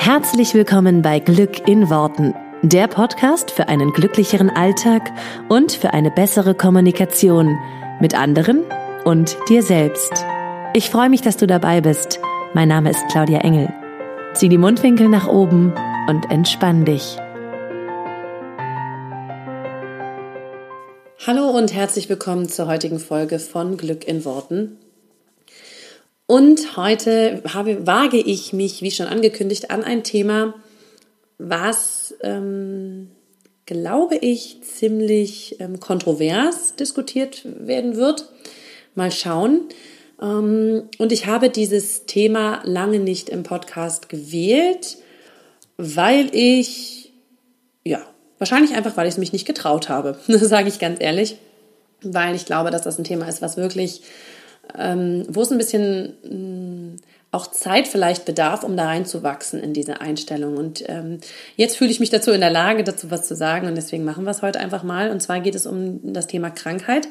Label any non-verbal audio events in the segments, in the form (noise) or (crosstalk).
Herzlich willkommen bei Glück in Worten, der Podcast für einen glücklicheren Alltag und für eine bessere Kommunikation mit anderen und dir selbst. Ich freue mich, dass du dabei bist. Mein Name ist Claudia Engel. Zieh die Mundwinkel nach oben und entspann dich. Hallo und herzlich willkommen zur heutigen Folge von Glück in Worten. Und heute habe, wage ich mich, wie schon angekündigt, an ein Thema, was, ähm, glaube ich, ziemlich ähm, kontrovers diskutiert werden wird. Mal schauen. Ähm, und ich habe dieses Thema lange nicht im Podcast gewählt, weil ich, ja, wahrscheinlich einfach, weil ich es mich nicht getraut habe. (laughs) Sage ich ganz ehrlich. Weil ich glaube, dass das ein Thema ist, was wirklich ähm, wo es ein bisschen mh, mm, auch Zeit vielleicht bedarf, um da reinzuwachsen in diese Einstellung. Und ähm, jetzt fühle ich mich dazu in der Lage, dazu was zu sagen und deswegen machen wir es heute einfach mal. Und zwar geht es um das Thema Krankheit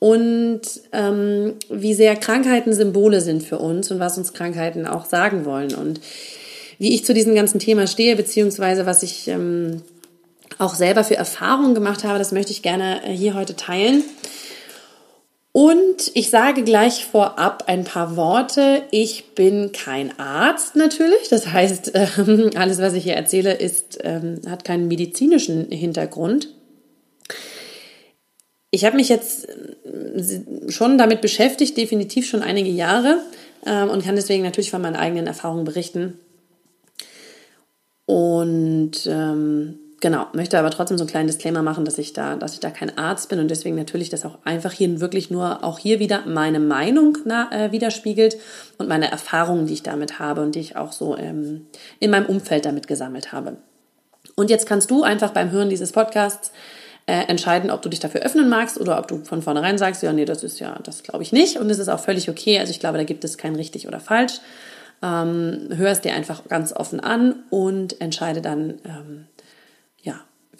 und ähm, wie sehr Krankheiten Symbole sind für uns und was uns Krankheiten auch sagen wollen. Und wie ich zu diesem ganzen Thema stehe, beziehungsweise was ich ähm, auch selber für Erfahrungen gemacht habe, das möchte ich gerne äh, hier heute teilen. Und ich sage gleich vorab ein paar Worte. Ich bin kein Arzt natürlich. Das heißt, (laughs) ähm, alles, was ich hier erzähle, ist, ähm, hat keinen medizinischen Hintergrund. Ich habe mich jetzt äh, schon damit beschäftigt, definitiv schon einige Jahre ähm, und kann deswegen natürlich von meinen eigenen Erfahrungen berichten. Und genau, möchte aber trotzdem so einen kleinen Disclaimer machen, dass ich da, dass ich da kein Arzt bin und deswegen natürlich das auch einfach hier wirklich nur auch hier wieder meine Meinung na, äh, widerspiegelt und meine Erfahrungen, die ich damit habe und die ich auch so ähm, in meinem Umfeld damit gesammelt habe. Und jetzt kannst du einfach beim Hören dieses Podcasts äh, entscheiden, ob du dich dafür öffnen magst oder ob du von vornherein sagst, ja, nee, das ist ja, das glaube ich nicht. Und es ist auch völlig okay. Also ich glaube, da gibt es kein richtig oder falsch. Ähm, hör es dir einfach ganz offen an und entscheide dann, ähm,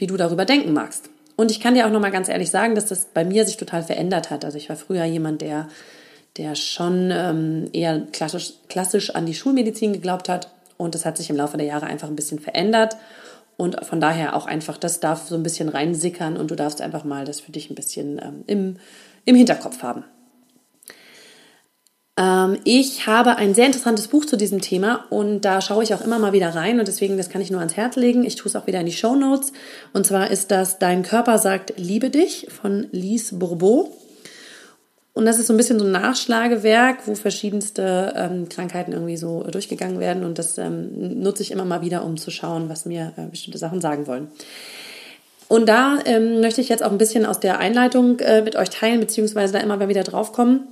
wie du darüber denken magst. Und ich kann dir auch nochmal ganz ehrlich sagen, dass das bei mir sich total verändert hat. Also ich war früher jemand, der, der schon ähm, eher klassisch, klassisch an die Schulmedizin geglaubt hat. Und das hat sich im Laufe der Jahre einfach ein bisschen verändert. Und von daher auch einfach, das darf so ein bisschen reinsickern und du darfst einfach mal das für dich ein bisschen ähm, im, im Hinterkopf haben. Ähm, ich habe ein sehr interessantes Buch zu diesem Thema und da schaue ich auch immer mal wieder rein und deswegen, das kann ich nur ans Herz legen. Ich tue es auch wieder in die Show Notes. Und zwar ist das Dein Körper sagt Liebe dich von Lise Bourbeau. Und das ist so ein bisschen so ein Nachschlagewerk, wo verschiedenste ähm, Krankheiten irgendwie so durchgegangen werden. Und das ähm, nutze ich immer mal wieder, um zu schauen, was mir äh, bestimmte Sachen sagen wollen. Und da ähm, möchte ich jetzt auch ein bisschen aus der Einleitung äh, mit euch teilen, beziehungsweise da immer wieder draufkommen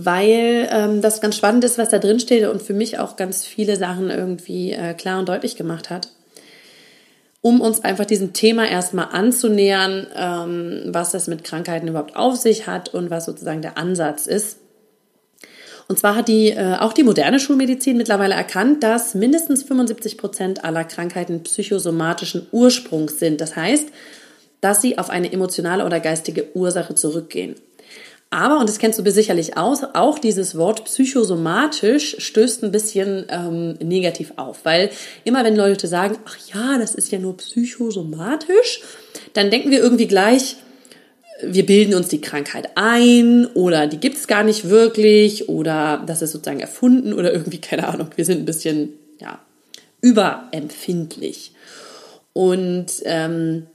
weil ähm, das ganz spannend ist, was da drin steht und für mich auch ganz viele Sachen irgendwie äh, klar und deutlich gemacht hat. Um uns einfach diesem Thema erstmal anzunähern, ähm, was das mit Krankheiten überhaupt auf sich hat und was sozusagen der Ansatz ist. Und zwar hat die, äh, auch die moderne Schulmedizin mittlerweile erkannt, dass mindestens 75 Prozent aller Krankheiten psychosomatischen Ursprungs sind. Das heißt, dass sie auf eine emotionale oder geistige Ursache zurückgehen. Aber, und das kennst du sicherlich aus, auch dieses Wort psychosomatisch stößt ein bisschen ähm, negativ auf, weil immer wenn Leute sagen, ach ja, das ist ja nur psychosomatisch, dann denken wir irgendwie gleich, wir bilden uns die Krankheit ein oder die gibt es gar nicht wirklich oder das ist sozusagen erfunden oder irgendwie, keine Ahnung, wir sind ein bisschen, ja, überempfindlich. Und ähm,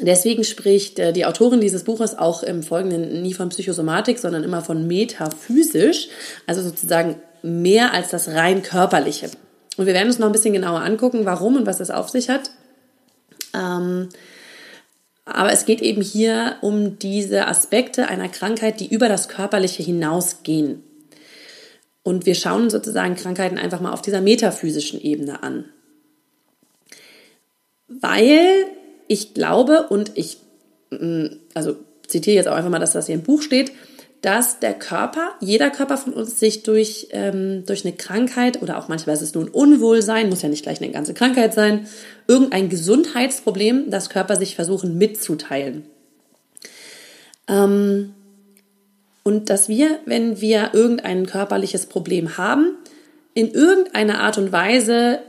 Deswegen spricht äh, die Autorin dieses Buches auch im Folgenden nie von Psychosomatik, sondern immer von metaphysisch, also sozusagen mehr als das rein körperliche. Und wir werden uns noch ein bisschen genauer angucken, warum und was das auf sich hat. Ähm, aber es geht eben hier um diese Aspekte einer Krankheit, die über das Körperliche hinausgehen. Und wir schauen sozusagen Krankheiten einfach mal auf dieser metaphysischen Ebene an. Weil ich glaube und ich, mm, also zitiere jetzt auch einfach mal, dass das hier im Buch steht, dass der Körper, jeder Körper von uns sich durch, ähm, durch eine Krankheit oder auch manchmal ist es nur ein Unwohlsein, muss ja nicht gleich eine ganze Krankheit sein, irgendein Gesundheitsproblem, das Körper sich versuchen mitzuteilen. Ähm, und dass wir, wenn wir irgendein körperliches Problem haben, in irgendeiner Art und Weise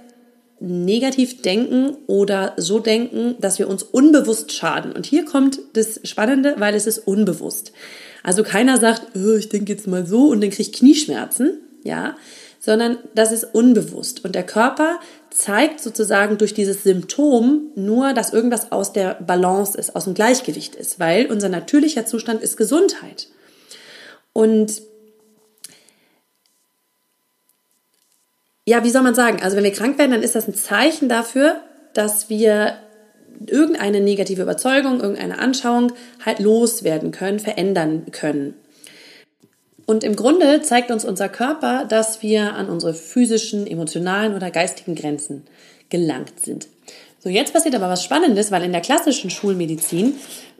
negativ denken oder so denken, dass wir uns unbewusst schaden. Und hier kommt das Spannende, weil es ist unbewusst. Also keiner sagt, oh, ich denke jetzt mal so und dann kriege ich Knieschmerzen, ja, sondern das ist unbewusst. Und der Körper zeigt sozusagen durch dieses Symptom nur, dass irgendwas aus der Balance ist, aus dem Gleichgewicht ist, weil unser natürlicher Zustand ist Gesundheit. Und ja, wie soll man sagen? Also wenn wir krank werden, dann ist das ein Zeichen dafür, dass wir irgendeine negative Überzeugung, irgendeine Anschauung halt loswerden können, verändern können. Und im Grunde zeigt uns unser Körper, dass wir an unsere physischen, emotionalen oder geistigen Grenzen gelangt sind. So, jetzt passiert aber was Spannendes, weil in der klassischen Schulmedizin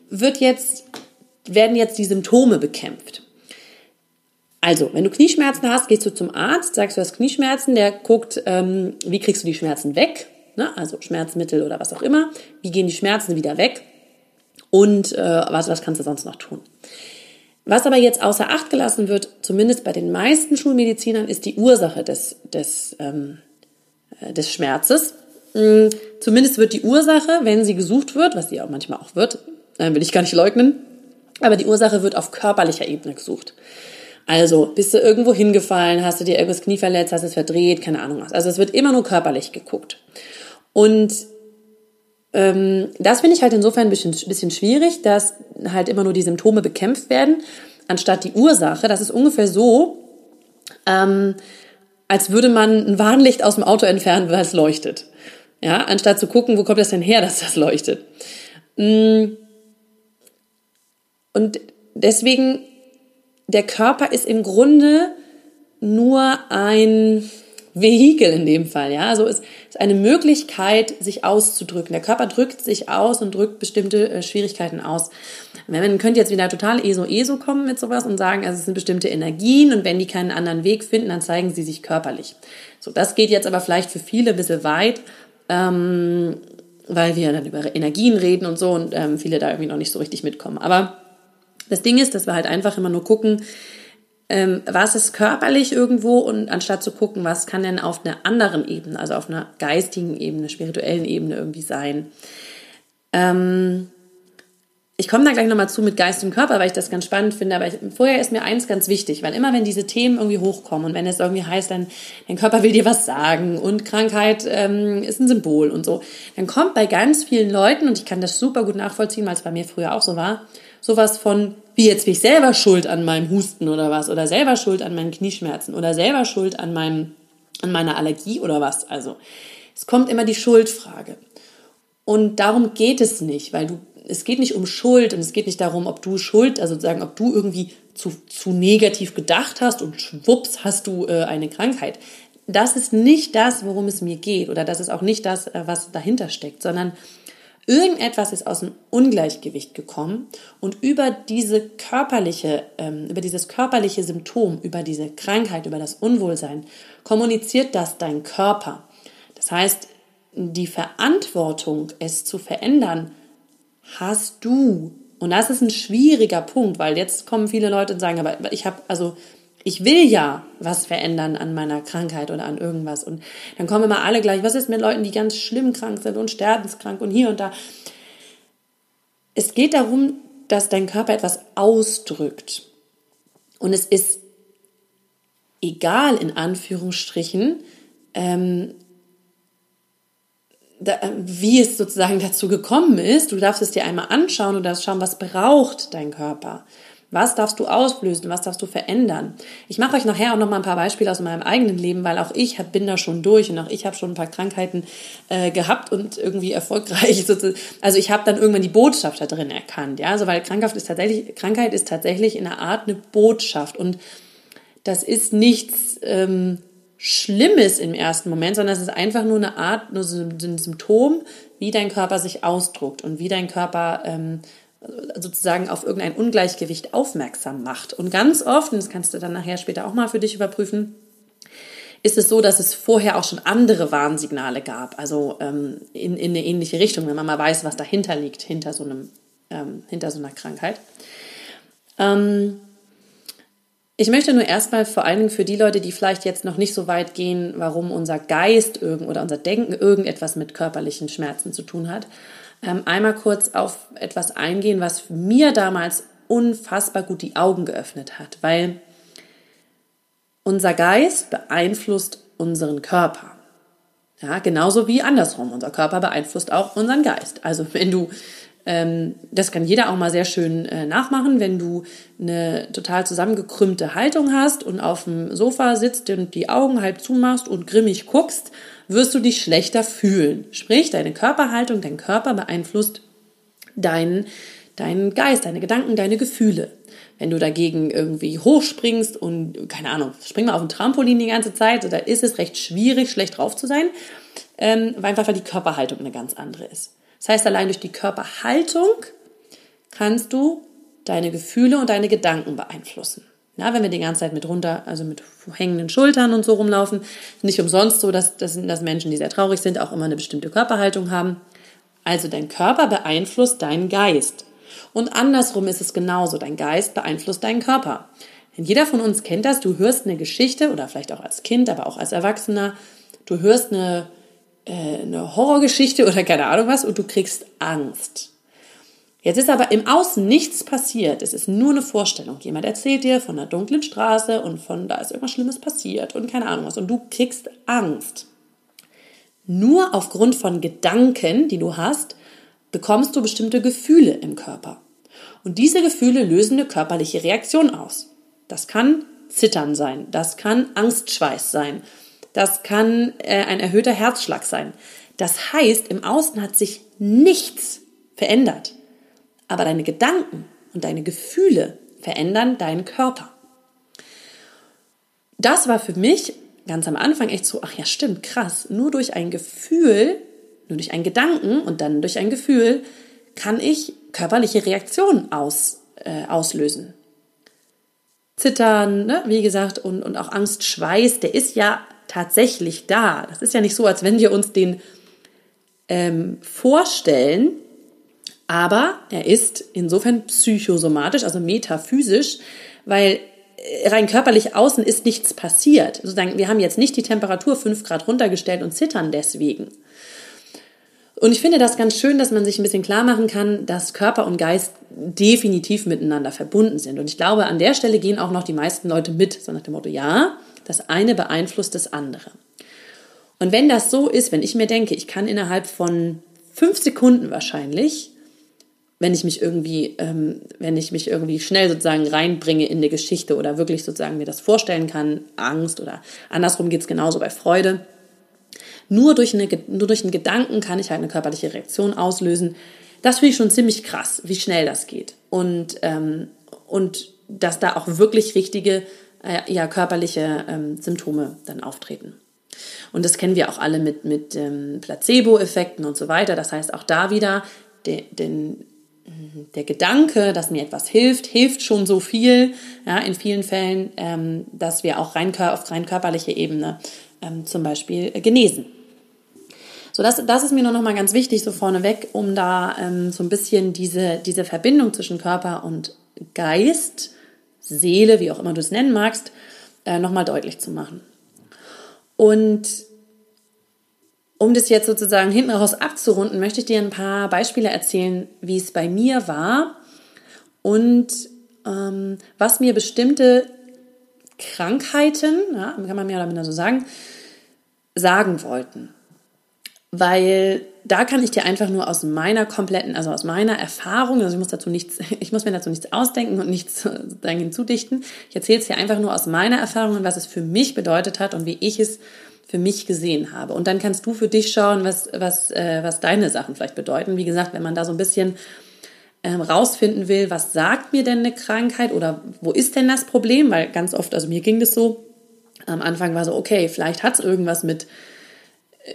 wird jetzt, werden jetzt die Symptome bekämpft. Also, wenn du Knieschmerzen hast, gehst du zum Arzt, sagst du hast Knieschmerzen, der guckt, ähm, wie kriegst du die Schmerzen weg, ne? also Schmerzmittel oder was auch immer, wie gehen die Schmerzen wieder weg und äh, was, was kannst du sonst noch tun. Was aber jetzt außer Acht gelassen wird, zumindest bei den meisten Schulmedizinern, ist die Ursache des, des, ähm, äh, des Schmerzes. Mhm. Zumindest wird die Ursache, wenn sie gesucht wird, was sie auch manchmal auch wird, äh, will ich gar nicht leugnen, aber die Ursache wird auf körperlicher Ebene gesucht. Also, bist du irgendwo hingefallen, hast du dir irgendwas Knie verletzt, hast es verdreht, keine Ahnung was. Also es wird immer nur körperlich geguckt. Und ähm, das finde ich halt insofern ein bisschen, bisschen schwierig, dass halt immer nur die Symptome bekämpft werden, anstatt die Ursache. Das ist ungefähr so, ähm, als würde man ein Warnlicht aus dem Auto entfernen, weil es leuchtet. Ja, anstatt zu gucken, wo kommt das denn her, dass das leuchtet. Mm. Und deswegen der Körper ist im Grunde nur ein Vehikel in dem Fall, ja. Also es ist eine Möglichkeit, sich auszudrücken. Der Körper drückt sich aus und drückt bestimmte äh, Schwierigkeiten aus. Man könnte jetzt wieder total ESO-ESO kommen mit sowas und sagen, also es sind bestimmte Energien und wenn die keinen anderen Weg finden, dann zeigen sie sich körperlich. So, das geht jetzt aber vielleicht für viele ein bisschen weit, ähm, weil wir dann über Energien reden und so und ähm, viele da irgendwie noch nicht so richtig mitkommen. Aber das Ding ist, dass wir halt einfach immer nur gucken, ähm, was ist körperlich irgendwo und anstatt zu gucken, was kann denn auf einer anderen Ebene, also auf einer geistigen Ebene, spirituellen Ebene irgendwie sein. Ähm, ich komme da gleich nochmal zu mit Geist und Körper, weil ich das ganz spannend finde. Aber ich, vorher ist mir eins ganz wichtig, weil immer wenn diese Themen irgendwie hochkommen und wenn es irgendwie heißt, dann dein Körper will dir was sagen und Krankheit ähm, ist ein Symbol und so, dann kommt bei ganz vielen Leuten, und ich kann das super gut nachvollziehen, weil es bei mir früher auch so war, sowas von, wie jetzt bin ich selber schuld an meinem Husten oder was, oder selber schuld an meinen Knieschmerzen oder selber schuld an meinem, an meiner Allergie oder was. Also, es kommt immer die Schuldfrage. Und darum geht es nicht, weil du, es geht nicht um Schuld und es geht nicht darum, ob du Schuld, also sozusagen, ob du irgendwie zu, zu negativ gedacht hast und schwupps hast du äh, eine Krankheit. Das ist nicht das, worum es mir geht oder das ist auch nicht das, äh, was dahinter steckt, sondern Irgendetwas ist aus dem Ungleichgewicht gekommen und über diese körperliche, ähm, über dieses körperliche Symptom, über diese Krankheit, über das Unwohlsein kommuniziert das dein Körper. Das heißt, die Verantwortung, es zu verändern, hast du. Und das ist ein schwieriger Punkt, weil jetzt kommen viele Leute und sagen, aber ich habe also ich will ja was verändern an meiner Krankheit oder an irgendwas. Und dann kommen immer alle gleich, was ist mit Leuten, die ganz schlimm krank sind und sterbenskrank und hier und da. Es geht darum, dass dein Körper etwas ausdrückt. Und es ist egal, in Anführungsstrichen, ähm, da, wie es sozusagen dazu gekommen ist. Du darfst es dir einmal anschauen und darfst schauen, was braucht dein Körper. Was darfst du ausblösen? Was darfst du verändern? Ich mache euch nachher auch noch mal ein paar Beispiele aus meinem eigenen Leben, weil auch ich bin da schon durch und auch ich habe schon ein paar Krankheiten äh, gehabt und irgendwie erfolgreich. (laughs) Also ich habe dann irgendwann die Botschaft da drin erkannt, ja, also weil Krankheit ist tatsächlich Krankheit ist tatsächlich in einer Art eine Botschaft und das ist nichts ähm, Schlimmes im ersten Moment, sondern es ist einfach nur eine Art, nur so ein Symptom, wie dein Körper sich ausdruckt und wie dein Körper ähm, sozusagen auf irgendein Ungleichgewicht aufmerksam macht. Und ganz oft, und das kannst du dann nachher später auch mal für dich überprüfen, ist es so, dass es vorher auch schon andere Warnsignale gab, also ähm, in, in eine ähnliche Richtung, wenn man mal weiß, was dahinter liegt, hinter so, einem, ähm, hinter so einer Krankheit. Ähm, Ich möchte nur erstmal vor allen Dingen für die Leute, die vielleicht jetzt noch nicht so weit gehen, warum unser Geist irgend oder unser Denken irgendetwas mit körperlichen Schmerzen zu tun hat, einmal kurz auf etwas eingehen, was mir damals unfassbar gut die Augen geöffnet hat, weil unser Geist beeinflusst unseren Körper. Ja, genauso wie andersrum. Unser Körper beeinflusst auch unseren Geist. Also wenn du ähm, das kann jeder auch mal sehr schön äh, nachmachen, wenn du eine total zusammengekrümmte Haltung hast und auf dem Sofa sitzt und die Augen halb zumachst und grimmig guckst, wirst du dich schlechter fühlen. Sprich, deine Körperhaltung, dein Körper beeinflusst deinen, deinen Geist, deine Gedanken, deine Gefühle. Wenn du dagegen irgendwie hochspringst und, keine Ahnung, spring mal auf dem Trampolin die ganze Zeit, da ist es recht schwierig, schlecht drauf zu sein, ähm, weil einfach die Körperhaltung eine ganz andere ist. Das heißt, allein durch die Körperhaltung kannst du deine Gefühle und deine Gedanken beeinflussen. Na, wenn wir die ganze Zeit mit runter, also mit hängenden Schultern und so rumlaufen, nicht umsonst so, dass, dass, dass Menschen, die sehr traurig sind, auch immer eine bestimmte Körperhaltung haben. Also dein Körper beeinflusst deinen Geist. Und andersrum ist es genauso. Dein Geist beeinflusst deinen Körper. Denn jeder von uns kennt das. Du hörst eine Geschichte oder vielleicht auch als Kind, aber auch als Erwachsener. Du hörst eine äh, eine Horrorgeschichte oder keine Ahnung was und du kriegst Angst. Jetzt ist aber im Außen nichts passiert. Es ist nur eine Vorstellung. Jemand erzählt dir von einer dunklen Straße und von da ist irgendwas Schlimmes passiert und keine Ahnung was. Und du kriegst Angst. Nur aufgrund von Gedanken, die du hast, bekommst du bestimmte Gefühle im Körper. Und diese Gefühle lösen eine körperliche Reaktion aus. Das kann Zittern sein, das kann Angstschweiß sein, das kann äh, ein erhöhter Herzschlag sein. Das heißt, im Außen hat sich nichts verändert. Aber deine Gedanken und deine Gefühle verändern deinen Körper. Das war für mich ganz am Anfang echt so, ach ja, stimmt, krass. Nur durch ein Gefühl, nur durch einen Gedanken und dann durch ein Gefühl kann ich körperliche Reaktionen aus, äh, auslösen. Zittern, ne? wie gesagt, und, und auch Angst, Schweiß, der ist ja tatsächlich da. Das ist ja nicht so, als wenn wir uns den ähm, vorstellen, aber er ist insofern psychosomatisch, also metaphysisch, weil äh, rein körperlich außen ist nichts passiert. Sozusagen, wir haben jetzt nicht die Temperatur fünf Grad runtergestellt und zittern deswegen. Und ich finde das ganz schön, dass man sich ein bisschen klar machen kann, dass Körper und Geist definitiv miteinander verbunden sind. Und ich glaube, an der Stelle gehen auch noch die meisten Leute mit, so nach dem Motto, ja, das eine beeinflusst das andere. Und wenn das so ist, wenn ich mir denke, ich kann innerhalb von fünf Sekunden wahrscheinlich, wenn ich mich irgendwie, ähm, wenn ich mich irgendwie schnell sozusagen reinbringe in eine Geschichte oder wirklich sozusagen mir das vorstellen kann, Angst oder andersrum geht es genauso bei Freude. Nur durch, eine, nur durch einen Gedanken kann ich halt eine körperliche Reaktion auslösen. Das finde ich schon ziemlich krass, wie schnell das geht. Und, ähm, und dass da auch wirklich richtige äh, ja, körperliche ähm, Symptome dann auftreten. Und das kennen wir auch alle mit, mit ähm, Placebo-Effekten und so weiter. Das heißt, auch da wieder de, den, der Gedanke, dass mir etwas hilft, hilft schon so viel, ja, in vielen Fällen, ähm, dass wir auch rein, auf rein körperlicher Ebene ähm, zum Beispiel äh, genesen. So, das, das ist mir nur noch mal ganz wichtig, so vorneweg, um da ähm, so ein bisschen diese, diese Verbindung zwischen Körper und Geist Seele, wie auch immer du es nennen magst, äh, nochmal deutlich zu machen. Und um das jetzt sozusagen hinten raus abzurunden, möchte ich dir ein paar Beispiele erzählen, wie es bei mir war und ähm, was mir bestimmte Krankheiten, ja, kann man mehr oder minder so sagen, sagen wollten. Weil da kann ich dir einfach nur aus meiner kompletten, also aus meiner Erfahrung, also ich muss dazu nichts, (laughs) ich muss mir dazu nichts ausdenken und nichts (laughs) dann hinzudichten. Ich erzähle es dir einfach nur aus meiner Erfahrung und was es für mich bedeutet hat und wie ich es für mich gesehen habe. Und dann kannst du für dich schauen, was, was, äh, was deine Sachen vielleicht bedeuten. Wie gesagt, wenn man da so ein bisschen ähm, rausfinden will, was sagt mir denn eine Krankheit oder wo ist denn das Problem? Weil ganz oft, also mir ging das so, am Anfang war so, okay, vielleicht hat es irgendwas mit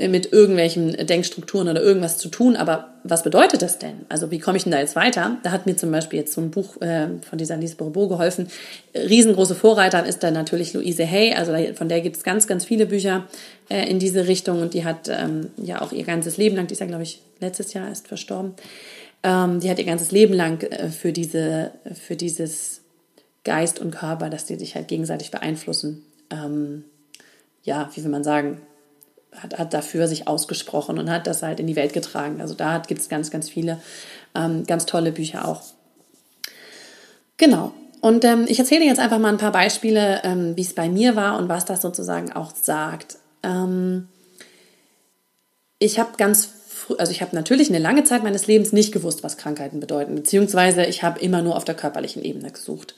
mit irgendwelchen Denkstrukturen oder irgendwas zu tun, aber was bedeutet das denn? Also wie komme ich denn da jetzt weiter? Da hat mir zum Beispiel jetzt so ein Buch äh, von dieser Lise Bourbeau geholfen. Riesengroße Vorreiterin ist da natürlich Louise Hay, also von der gibt es ganz, ganz viele Bücher äh, in diese Richtung und die hat ähm, ja auch ihr ganzes Leben lang, die ist ja glaube ich letztes Jahr erst verstorben, ähm, die hat ihr ganzes Leben lang äh, für, diese, für dieses Geist und Körper, dass die sich halt gegenseitig beeinflussen. Ähm, ja, wie will man sagen, hat, hat dafür sich ausgesprochen und hat das halt in die Welt getragen. Also da gibt es ganz, ganz viele ähm, ganz tolle Bücher auch. Genau. Und ähm, ich erzähle jetzt einfach mal ein paar Beispiele, ähm, wie es bei mir war und was das sozusagen auch sagt. Ähm, ich habe ganz also ich habe natürlich eine lange Zeit meines Lebens nicht gewusst, was Krankheiten bedeuten, beziehungsweise ich habe immer nur auf der körperlichen Ebene gesucht.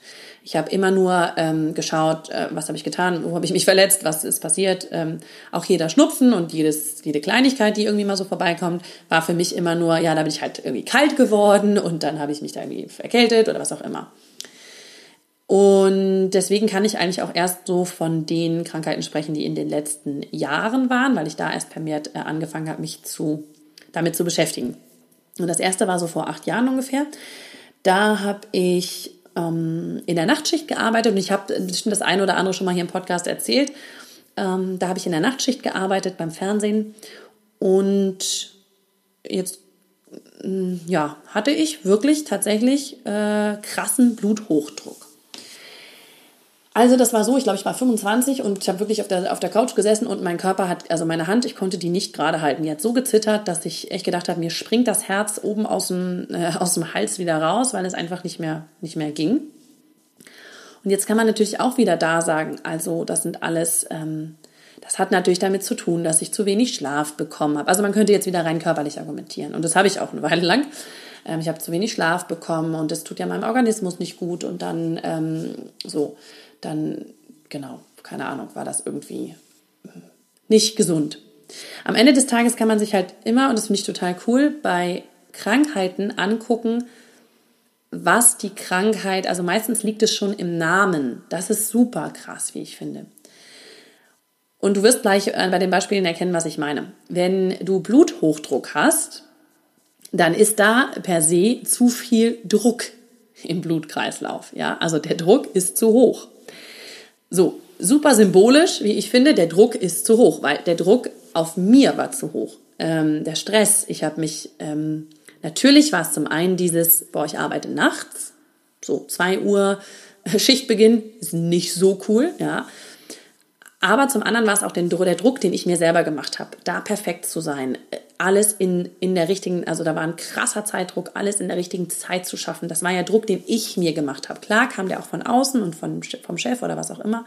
Ich habe immer nur ähm, geschaut, äh, was habe ich getan, wo habe ich mich verletzt, was ist passiert. Ähm, auch jeder Schnupfen und jedes, jede Kleinigkeit, die irgendwie mal so vorbeikommt, war für mich immer nur, ja, da bin ich halt irgendwie kalt geworden und dann habe ich mich da irgendwie erkältet oder was auch immer. Und deswegen kann ich eigentlich auch erst so von den Krankheiten sprechen, die in den letzten Jahren waren, weil ich da erst vermehrt äh, angefangen habe, mich zu damit zu beschäftigen. Und das erste war so vor acht Jahren ungefähr. Da habe ich ähm, in der Nachtschicht gearbeitet und ich habe bestimmt das eine oder andere schon mal hier im Podcast erzählt. Ähm, da habe ich in der Nachtschicht gearbeitet beim Fernsehen und jetzt mm, ja, hatte ich wirklich tatsächlich äh, krassen Bluthochdruck. Also das war so, ich glaube, ich war 25 und ich habe wirklich auf der, auf der Couch gesessen und mein Körper hat, also meine Hand, ich konnte die nicht gerade halten. Die hat so gezittert, dass ich echt gedacht habe, mir springt das Herz oben aus dem, äh, aus dem Hals wieder raus, weil es einfach nicht mehr, nicht mehr ging. Und jetzt kann man natürlich auch wieder da sagen, also das sind alles, ähm, das hat natürlich damit zu tun, dass ich zu wenig Schlaf bekommen habe. Also man könnte jetzt wieder rein körperlich argumentieren und das habe ich auch eine Weile lang. Ähm, ich habe zu wenig Schlaf bekommen und das tut ja meinem Organismus nicht gut und dann ähm, so dann, genau, keine Ahnung, war das irgendwie nicht gesund. Am Ende des Tages kann man sich halt immer, und das finde ich total cool, bei Krankheiten angucken, was die Krankheit, also meistens liegt es schon im Namen. Das ist super krass, wie ich finde. Und du wirst gleich äh, bei den Beispielen erkennen, was ich meine. Wenn du Bluthochdruck hast, dann ist da per se zu viel Druck im Blutkreislauf. Ja, also der Druck ist zu hoch. So, super symbolisch, wie ich finde, der Druck ist zu hoch, weil der Druck auf mir war zu hoch. Ähm, der Stress, ich habe mich, ähm, natürlich war es zum einen dieses, boah, ich arbeite nachts, so zwei Uhr (laughs) Schichtbeginn, ist nicht so cool, ja. Aber zum anderen war es auch den, der Druck, den ich mir selber gemacht habe, da perfekt zu sein, alles in, in der richtigen, also da war ein krasser Zeitdruck, alles in der richtigen Zeit zu schaffen. Das war ja Druck, den ich mir gemacht habe. Klar kam der auch von außen und von, vom Chef oder was auch immer.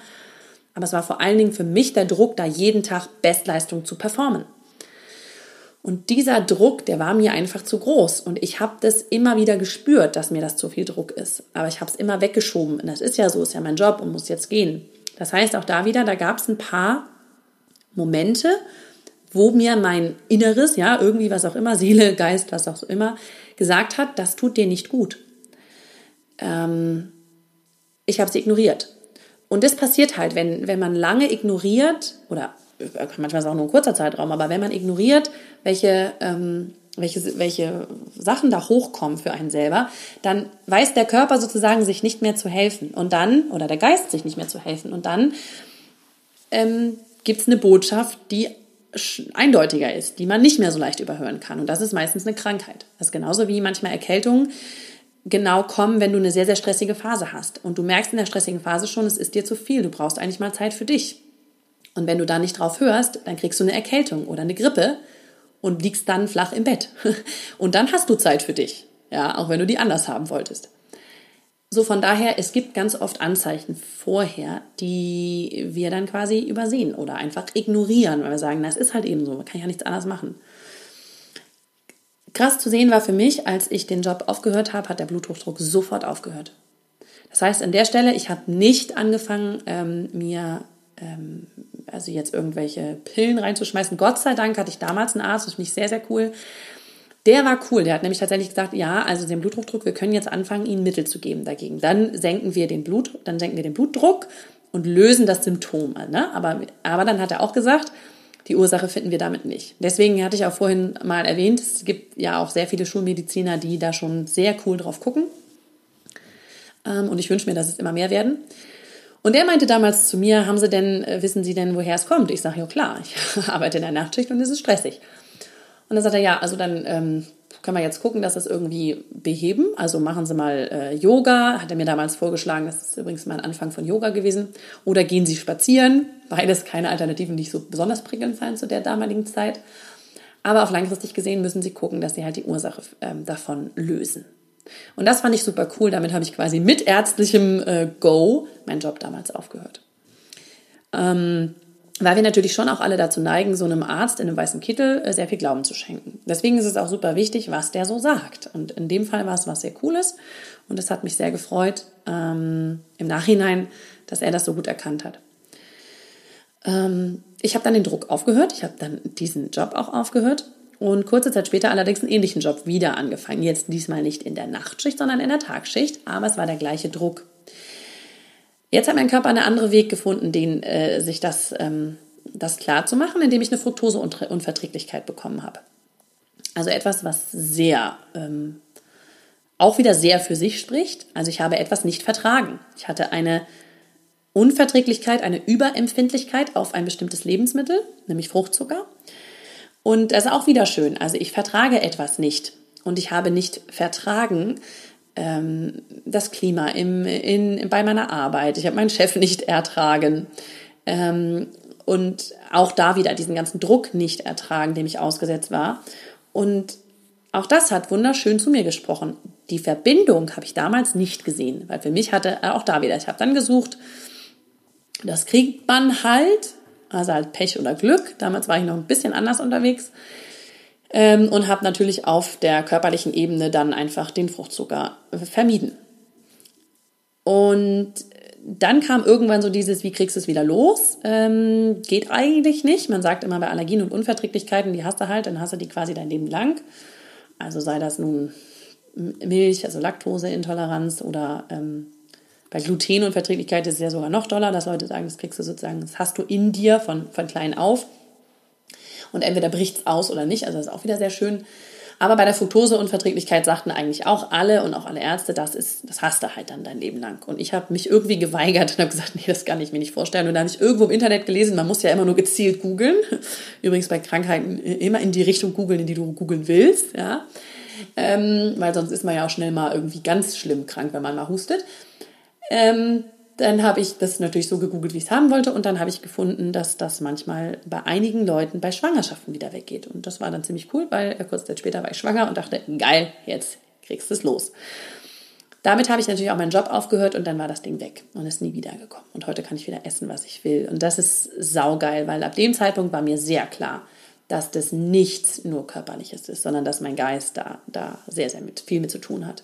Aber es war vor allen Dingen für mich der Druck, da jeden Tag Bestleistung zu performen. Und dieser Druck, der war mir einfach zu groß. Und ich habe das immer wieder gespürt, dass mir das zu viel Druck ist. Aber ich habe es immer weggeschoben. Und das ist ja so, ist ja mein Job und muss jetzt gehen. Das heißt, auch da wieder, da gab es ein paar Momente, wo mir mein Inneres, ja, irgendwie was auch immer, Seele, Geist, was auch immer, gesagt hat, das tut dir nicht gut. Ähm, ich habe sie ignoriert. Und das passiert halt, wenn, wenn man lange ignoriert, oder manchmal ist es auch nur ein kurzer Zeitraum, aber wenn man ignoriert, welche, ähm, welche, welche Sachen da hochkommen für einen selber, dann weiß der Körper sozusagen sich nicht mehr zu helfen. Und dann, oder der Geist sich nicht mehr zu helfen. Und dann ähm, gibt es eine Botschaft, die eindeutiger ist, die man nicht mehr so leicht überhören kann. Und das ist meistens eine Krankheit. Das ist genauso wie manchmal Erkältungen genau kommen, wenn du eine sehr, sehr stressige Phase hast. Und du merkst in der stressigen Phase schon, es ist dir zu viel. Du brauchst eigentlich mal Zeit für dich. Und wenn du da nicht drauf hörst, dann kriegst du eine Erkältung oder eine Grippe und liegst dann flach im Bett. (laughs) Und dann hast du Zeit für dich. Ja, auch wenn du die anders haben wolltest. So von daher, es gibt ganz oft Anzeichen vorher, die wir dann quasi übersehen oder einfach ignorieren, weil wir sagen, das ist halt eben so, man kann ja nichts anderes machen. Krass zu sehen war für mich, als ich den Job aufgehört habe, hat der Bluthochdruck sofort aufgehört. Das heißt, an der Stelle, ich habe nicht angefangen, ähm, mir ähm, also jetzt irgendwelche Pillen reinzuschmeißen. Gott sei Dank hatte ich damals einen Arzt, das finde ich sehr, sehr cool. Der war cool. Der hat nämlich tatsächlich gesagt, ja, also den Bluthochdruck, wir können jetzt anfangen, ihnen Mittel zu geben dagegen. Dann senken wir den Blut, dann senken wir den Blutdruck und lösen das Symptom. Ne? Aber, aber dann hat er auch gesagt, die Ursache finden wir damit nicht. Deswegen hatte ich auch vorhin mal erwähnt, es gibt ja auch sehr viele Schulmediziner, die da schon sehr cool drauf gucken. Ähm, und ich wünsche mir, dass es immer mehr werden. Und er meinte damals zu mir, haben Sie denn, äh, wissen Sie denn, woher es kommt? Ich sage, ja klar, (laughs) ich arbeite in der Nachtschicht und es ist stressig. Und dann sagt er, ja, also dann, ähm, können wir jetzt gucken, dass das irgendwie beheben. Also machen Sie mal äh, Yoga, hat er mir damals vorgeschlagen, das ist übrigens mein Anfang von Yoga gewesen. Oder gehen Sie spazieren, beides keine Alternativen, die so besonders prickelnd seien zu der damaligen Zeit. Aber auf langfristig gesehen müssen Sie gucken, dass Sie halt die Ursache ähm, davon lösen. Und das fand ich super cool. Damit habe ich quasi mit ärztlichem äh, Go meinen Job damals aufgehört. Ähm, weil wir natürlich schon auch alle dazu neigen, so einem Arzt in einem weißen Kittel äh, sehr viel Glauben zu schenken. Deswegen ist es auch super wichtig, was der so sagt. Und in dem Fall war es was sehr Cooles und es hat mich sehr gefreut ähm, im Nachhinein, dass er das so gut erkannt hat. Ähm, ich habe dann den Druck aufgehört, ich habe dann diesen Job auch aufgehört und kurze Zeit später allerdings einen ähnlichen Job wieder angefangen. Jetzt diesmal nicht in der Nachtschicht, sondern in der Tagschicht, aber es war der gleiche Druck. Jetzt hat mein Körper einen anderen Weg gefunden, den, äh, sich das, ähm, das klar zu machen, indem ich eine Fructoseunverträglichkeit bekommen habe. Also etwas, was sehr, ähm, auch wieder sehr für sich spricht. Also ich habe etwas nicht vertragen. Ich hatte eine Unverträglichkeit, eine Überempfindlichkeit auf ein bestimmtes Lebensmittel, nämlich Fruchtzucker. Und das ist auch wieder schön. Also ich vertrage etwas nicht. Und ich habe nicht vertragen, ähm, das Klima im, in, bei meiner Arbeit. Ich habe meinen Chef nicht ertragen. Ähm, und auch da wieder diesen ganzen Druck nicht ertragen, dem ich ausgesetzt war. Und auch das hat wunderschön zu mir gesprochen. Die Verbindung habe ich damals nicht gesehen, weil für mich hatte, auch da wieder, ich habe dann gesucht, das kriegt man halt, also halt Pech oder Glück. Damals war ich noch ein bisschen anders unterwegs ähm, und habe natürlich auf der körperlichen Ebene dann einfach den Fruchtzucker vermieden. Und dann kam irgendwann so dieses, wie kriegst du es wieder los? Ähm, geht eigentlich nicht. Man sagt immer bei Allergien und Unverträglichkeiten, die hast du halt, dann hast du die quasi dein Leben lang. Also sei das nun Milch, also Laktoseintoleranz oder ähm, bei Glutenunverträglichkeit ist es ja sogar noch doller, dass Leute sagen, das kriegst du sozusagen, das hast du in dir von, von klein auf. Und entweder bricht es aus oder nicht. Also das ist auch wieder sehr schön. Aber bei der Fructoseunverträglichkeit sagten eigentlich auch alle und auch alle Ärzte, das ist, das hast du halt dann dein Leben lang. Und ich habe mich irgendwie geweigert und habe gesagt, nee, das kann ich mir nicht vorstellen. Und da habe ich irgendwo im Internet gelesen, man muss ja immer nur gezielt googeln. Übrigens bei Krankheiten immer in die Richtung googeln, in die du googeln willst, ja. Ähm, weil sonst ist man ja auch schnell mal irgendwie ganz schlimm krank, wenn man mal hustet. Ähm, dann habe ich das natürlich so gegoogelt, wie ich es haben wollte. Und dann habe ich gefunden, dass das manchmal bei einigen Leuten bei Schwangerschaften wieder weggeht. Und das war dann ziemlich cool, weil kurz Zeit später war ich schwanger und dachte, geil, jetzt kriegst du es los. Damit habe ich natürlich auch meinen Job aufgehört und dann war das Ding weg und ist nie wiedergekommen. Und heute kann ich wieder essen, was ich will. Und das ist saugeil, weil ab dem Zeitpunkt war mir sehr klar, dass das nichts nur körperliches ist, sondern dass mein Geist da, da sehr, sehr mit, viel mit zu tun hat.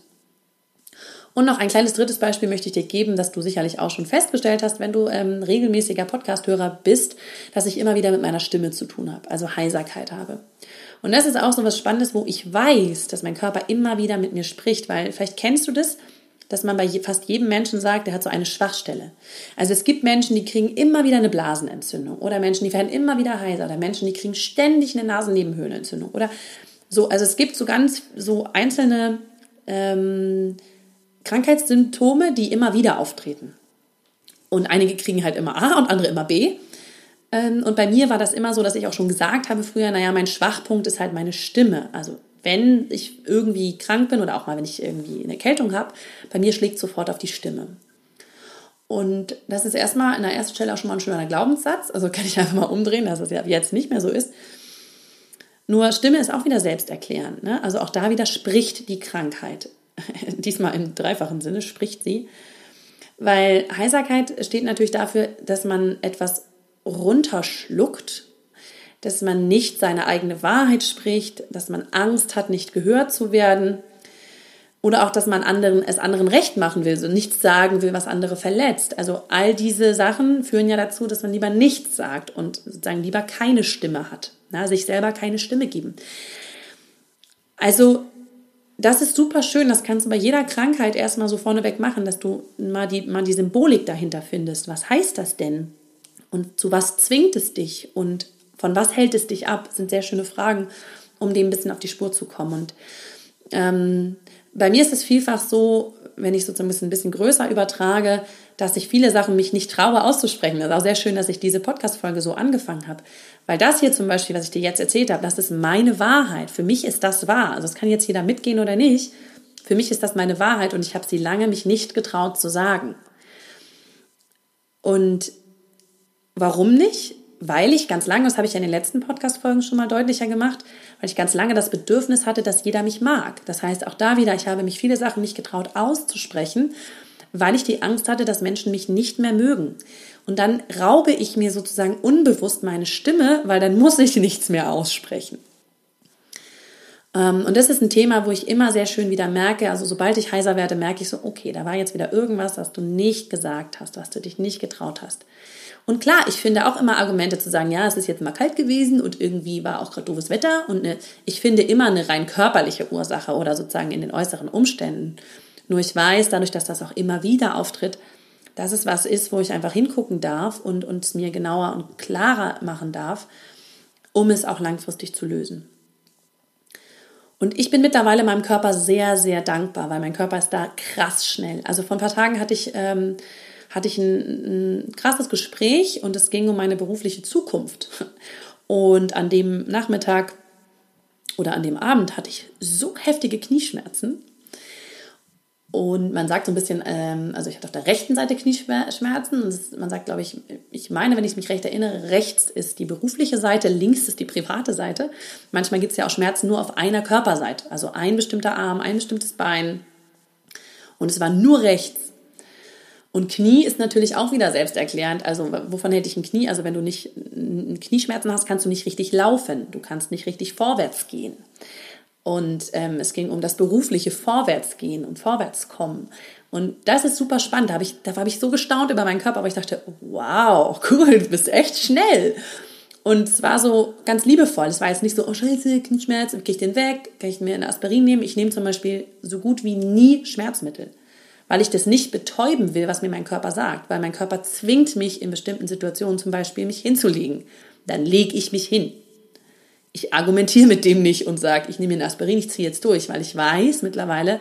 Und noch ein kleines drittes Beispiel möchte ich dir geben, das du sicherlich auch schon festgestellt hast, wenn du ähm, regelmäßiger Podcasthörer bist, dass ich immer wieder mit meiner Stimme zu tun habe, also Heiserkeit habe. Und das ist auch so was Spannendes, wo ich weiß, dass mein Körper immer wieder mit mir spricht, weil vielleicht kennst du das, dass man bei fast jedem Menschen sagt, der hat so eine Schwachstelle. Also es gibt Menschen, die kriegen immer wieder eine Blasenentzündung oder Menschen, die werden immer wieder heiser oder Menschen, die kriegen ständig eine Nasennebenhöhlenentzündung oder so. Also es gibt so ganz so einzelne ähm, Krankheitssymptome, die immer wieder auftreten. Und einige kriegen halt immer A und andere immer B. Ähm, und bei mir war das immer so, dass ich auch schon gesagt habe früher, naja, mein Schwachpunkt ist halt meine Stimme. Also wenn ich irgendwie krank bin oder auch mal, wenn ich irgendwie eine Erkältung habe, bei mir schlägt sofort auf die Stimme. Und das ist erstmal an der ersten Stelle auch schon mal ein schöner Glaubenssatz. Also kann ich einfach mal umdrehen, dass es ja jetzt nicht mehr so ist. Nur Stimme ist auch wieder selbsterklärend. Ne? Also auch da widerspricht die Krankheit. (laughs) diesmal im dreifachen Sinne, spricht sie. Weil Heiserkeit steht natürlich dafür, dass man etwas runterschluckt, dass man nicht seine eigene Wahrheit spricht, dass man Angst hat, nicht gehört zu werden oder auch, dass man anderen, es anderen recht machen will, so nichts sagen will, was andere verletzt. Also all diese Sachen führen ja dazu, dass man lieber nichts sagt und sozusagen lieber keine Stimme hat, na, sich selber keine Stimme geben. Also das ist super schön. Das kannst du bei jeder Krankheit erstmal so vorneweg machen, dass du mal die, mal die Symbolik dahinter findest. Was heißt das denn? Und zu was zwingt es dich? Und von was hält es dich ab? Das sind sehr schöne Fragen, um dem ein bisschen auf die Spur zu kommen. Und ähm, bei mir ist es vielfach so, wenn ich sozusagen ein bisschen größer übertrage, dass ich viele Sachen mich nicht traue auszusprechen. Das ist auch sehr schön, dass ich diese Podcast-Folge so angefangen habe. Weil das hier zum Beispiel, was ich dir jetzt erzählt habe, das ist meine Wahrheit. Für mich ist das wahr. Also es kann jetzt jeder mitgehen oder nicht. Für mich ist das meine Wahrheit und ich habe sie lange mich nicht getraut zu sagen. Und warum nicht? Weil ich ganz lange, das habe ich ja in den letzten Podcast-Folgen schon mal deutlicher gemacht, weil ich ganz lange das Bedürfnis hatte, dass jeder mich mag. Das heißt, auch da wieder, ich habe mich viele Sachen nicht getraut auszusprechen, weil ich die Angst hatte, dass Menschen mich nicht mehr mögen. Und dann raube ich mir sozusagen unbewusst meine Stimme, weil dann muss ich nichts mehr aussprechen. Ähm, und das ist ein Thema, wo ich immer sehr schön wieder merke, also sobald ich heiser werde, merke ich so, okay, da war jetzt wieder irgendwas, was du nicht gesagt hast, was du dich nicht getraut hast. Und klar, ich finde auch immer Argumente zu sagen, ja, es ist jetzt mal kalt gewesen und irgendwie war auch gerade doofes Wetter. Und eine, ich finde immer eine rein körperliche Ursache oder sozusagen in den äußeren Umständen. Nur ich weiß, dadurch, dass das auch immer wieder auftritt, dass es was ist, wo ich einfach hingucken darf und, es mir genauer und klarer machen darf, um es auch langfristig zu lösen. Und ich bin mittlerweile meinem Körper sehr, sehr dankbar, weil mein Körper ist da krass schnell. Also vor ein paar Tagen hatte ich ähm, hatte ich ein, ein krasses Gespräch und es ging um meine berufliche Zukunft. Und an dem Nachmittag oder an dem Abend hatte ich so heftige Knieschmerzen. Und man sagt so ein bisschen, ähm, also ich hatte auf der rechten Seite Knieschmerzen es, man sagt, glaube ich, ich meine, wenn ich mich recht erinnere, rechts ist die berufliche Seite, links ist die private Seite. Manchmal gibt es ja auch Schmerzen nur auf einer Körperseite, also ein bestimmter Arm, ein bestimmtes Bein. Und es war nur rechts. Und Knie ist natürlich auch wieder selbsterklärend. Also wovon hätte ich ein Knie? Also wenn du nicht Knieschmerzen hast, kannst du nicht richtig laufen. Du kannst nicht richtig vorwärts gehen. Und ähm, es ging um das berufliche Vorwärtsgehen und Vorwärtskommen. Und das ist super spannend. Da habe ich, da habe ich so gestaunt über meinen Körper, aber ich dachte, wow, (laughs) cool, du bist echt schnell. Und es war so ganz liebevoll. Es war jetzt nicht so, oh scheiße, Knieschmerz, kriege ich den weg? Kann ich mir eine Aspirin nehmen? Ich nehme zum Beispiel so gut wie nie Schmerzmittel weil ich das nicht betäuben will, was mir mein Körper sagt, weil mein Körper zwingt mich in bestimmten Situationen zum Beispiel, mich hinzulegen. Dann lege ich mich hin. Ich argumentiere mit dem nicht und sage, ich nehme mir ein Aspirin, ich ziehe jetzt durch, weil ich weiß mittlerweile,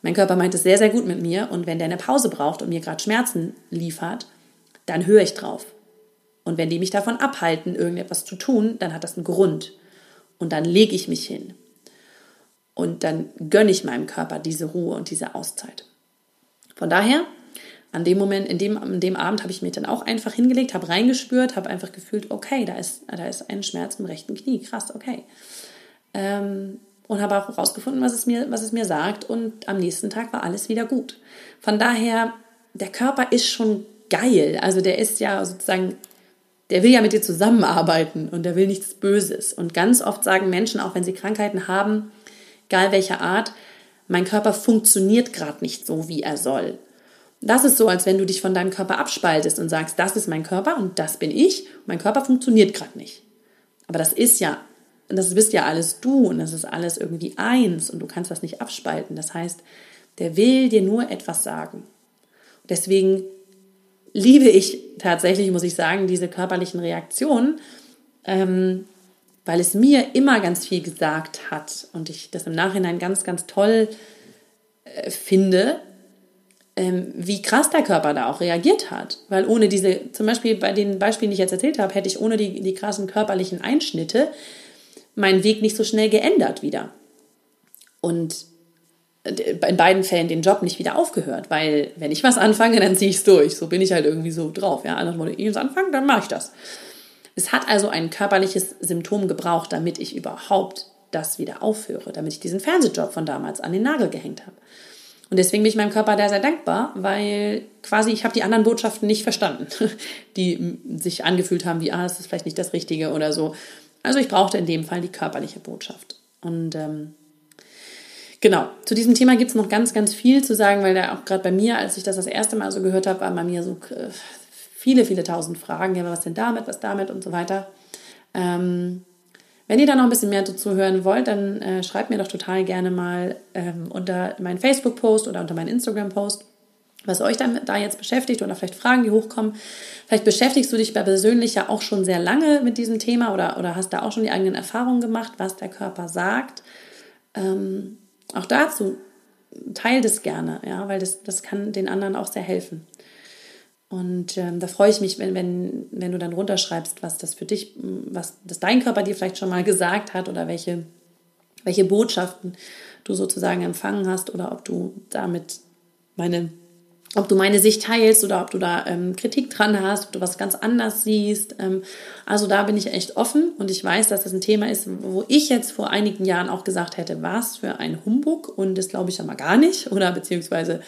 mein Körper meint es sehr, sehr gut mit mir und wenn der eine Pause braucht und mir gerade Schmerzen liefert, dann höre ich drauf. Und wenn die mich davon abhalten, irgendetwas zu tun, dann hat das einen Grund. Und dann lege ich mich hin. Und dann gönne ich meinem Körper diese Ruhe und diese Auszeit. Von daher, an dem Moment, in dem, an dem Abend habe ich mich dann auch einfach hingelegt, habe reingespürt, habe einfach gefühlt, okay, da ist, da ist ein Schmerz im rechten Knie, krass, okay. Ähm, und habe auch herausgefunden, was es, mir, was es mir sagt. Und am nächsten Tag war alles wieder gut. Von daher, der Körper ist schon geil. Also der ist ja sozusagen, der will ja mit dir zusammenarbeiten und der will nichts Böses. Und ganz oft sagen Menschen, auch wenn sie Krankheiten haben, egal welcher Art, mein Körper funktioniert gerade nicht so, wie er soll. Das ist so, als wenn du dich von deinem Körper abspaltest und sagst, das ist mein Körper und das bin ich. Mein Körper funktioniert gerade nicht. Aber das ist ja, das bist ja alles du und das ist alles irgendwie eins und du kannst das nicht abspalten. Das heißt, der will dir nur etwas sagen. Deswegen liebe ich tatsächlich, muss ich sagen, diese körperlichen Reaktionen, ähm, weil es mir immer ganz viel gesagt hat und ich das im Nachhinein ganz, ganz toll äh, finde, ähm, wie krass der Körper da auch reagiert hat. Weil ohne diese, zum Beispiel bei den Beispielen, die ich jetzt erzählt habe, hätte ich ohne die, die krassen körperlichen Einschnitte meinen Weg nicht so schnell geändert wieder. Und äh, in beiden Fällen den Job nicht wieder aufgehört, weil wenn ich was anfange, dann ziehe ich es durch. So bin ich halt irgendwie so drauf. Ja, anders wenn ich es anfange, dann mache ich das. Es hat also ein körperliches Symptom gebraucht, damit ich überhaupt das wieder aufhöre, damit ich diesen Fernsehjob von damals an den Nagel gehängt habe. Und deswegen bin ich meinem Körper da sehr dankbar, weil quasi ich habe die anderen Botschaften nicht verstanden, (laughs) die sich angefühlt haben wie, ah, das ist vielleicht nicht das Richtige oder so. Also ich brauchte in dem Fall die körperliche Botschaft. Und ähm, genau, zu diesem Thema gibt es noch ganz, ganz viel zu sagen, weil da auch gerade bei mir, als ich das das erste Mal so gehört habe, war bei mir so äh, viele, viele tausend Fragen. Ja, was denn damit, was damit und so weiter. Ähm, wenn ihr da noch ein bisschen mehr dazu hören wollt, dann äh, schreibt mir doch total gerne mal ähm, unter meinen Facebook-Post oder unter meinen Instagram-Post, was euch dann da jetzt beschäftigt oder vielleicht Fragen, die hochkommen. Vielleicht beschäftigst du dich bei persönlich ja auch schon sehr lange mit diesem Thema oder, oder hast da auch schon die eigenen Erfahrungen gemacht, was der Körper sagt. Ähm, auch dazu teil das gerne, ja, weil das, das kann den anderen auch sehr helfen. Und ähm, da freue ich mich, wenn, wenn, wenn du dann runterschreibst, was das für dich, was das dein Körper dir vielleicht schon mal gesagt hat oder welche, welche Botschaften du sozusagen empfangen hast oder ob du damit meine, ob du meine Sicht teilst oder ob du da ähm, Kritik dran hast, ob du was ganz anders siehst. Ähm, also da bin ich echt offen und ich weiß, dass das ein Thema ist, wo ich jetzt vor einigen Jahren auch gesagt hätte, was für ein Humbug und das glaube ich ja mal gar nicht oder beziehungsweise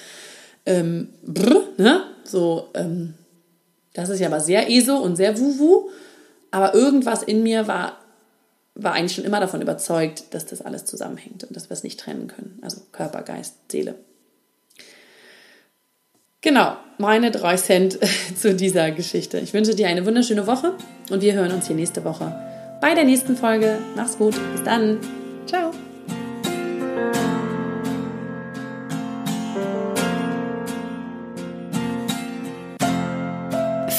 ähm, brr, ne? So, ähm, das ist ja aber sehr ESO und sehr Wuhu. Aber irgendwas in mir war, war eigentlich schon immer davon überzeugt, dass das alles zusammenhängt und dass wir es nicht trennen können. Also Körper, Geist, Seele. Genau, meine drei Cent (laughs) zu dieser Geschichte. Ich wünsche dir eine wunderschöne Woche und wir hören uns hier nächste Woche bei der nächsten Folge. Mach's gut, bis dann. Ciao.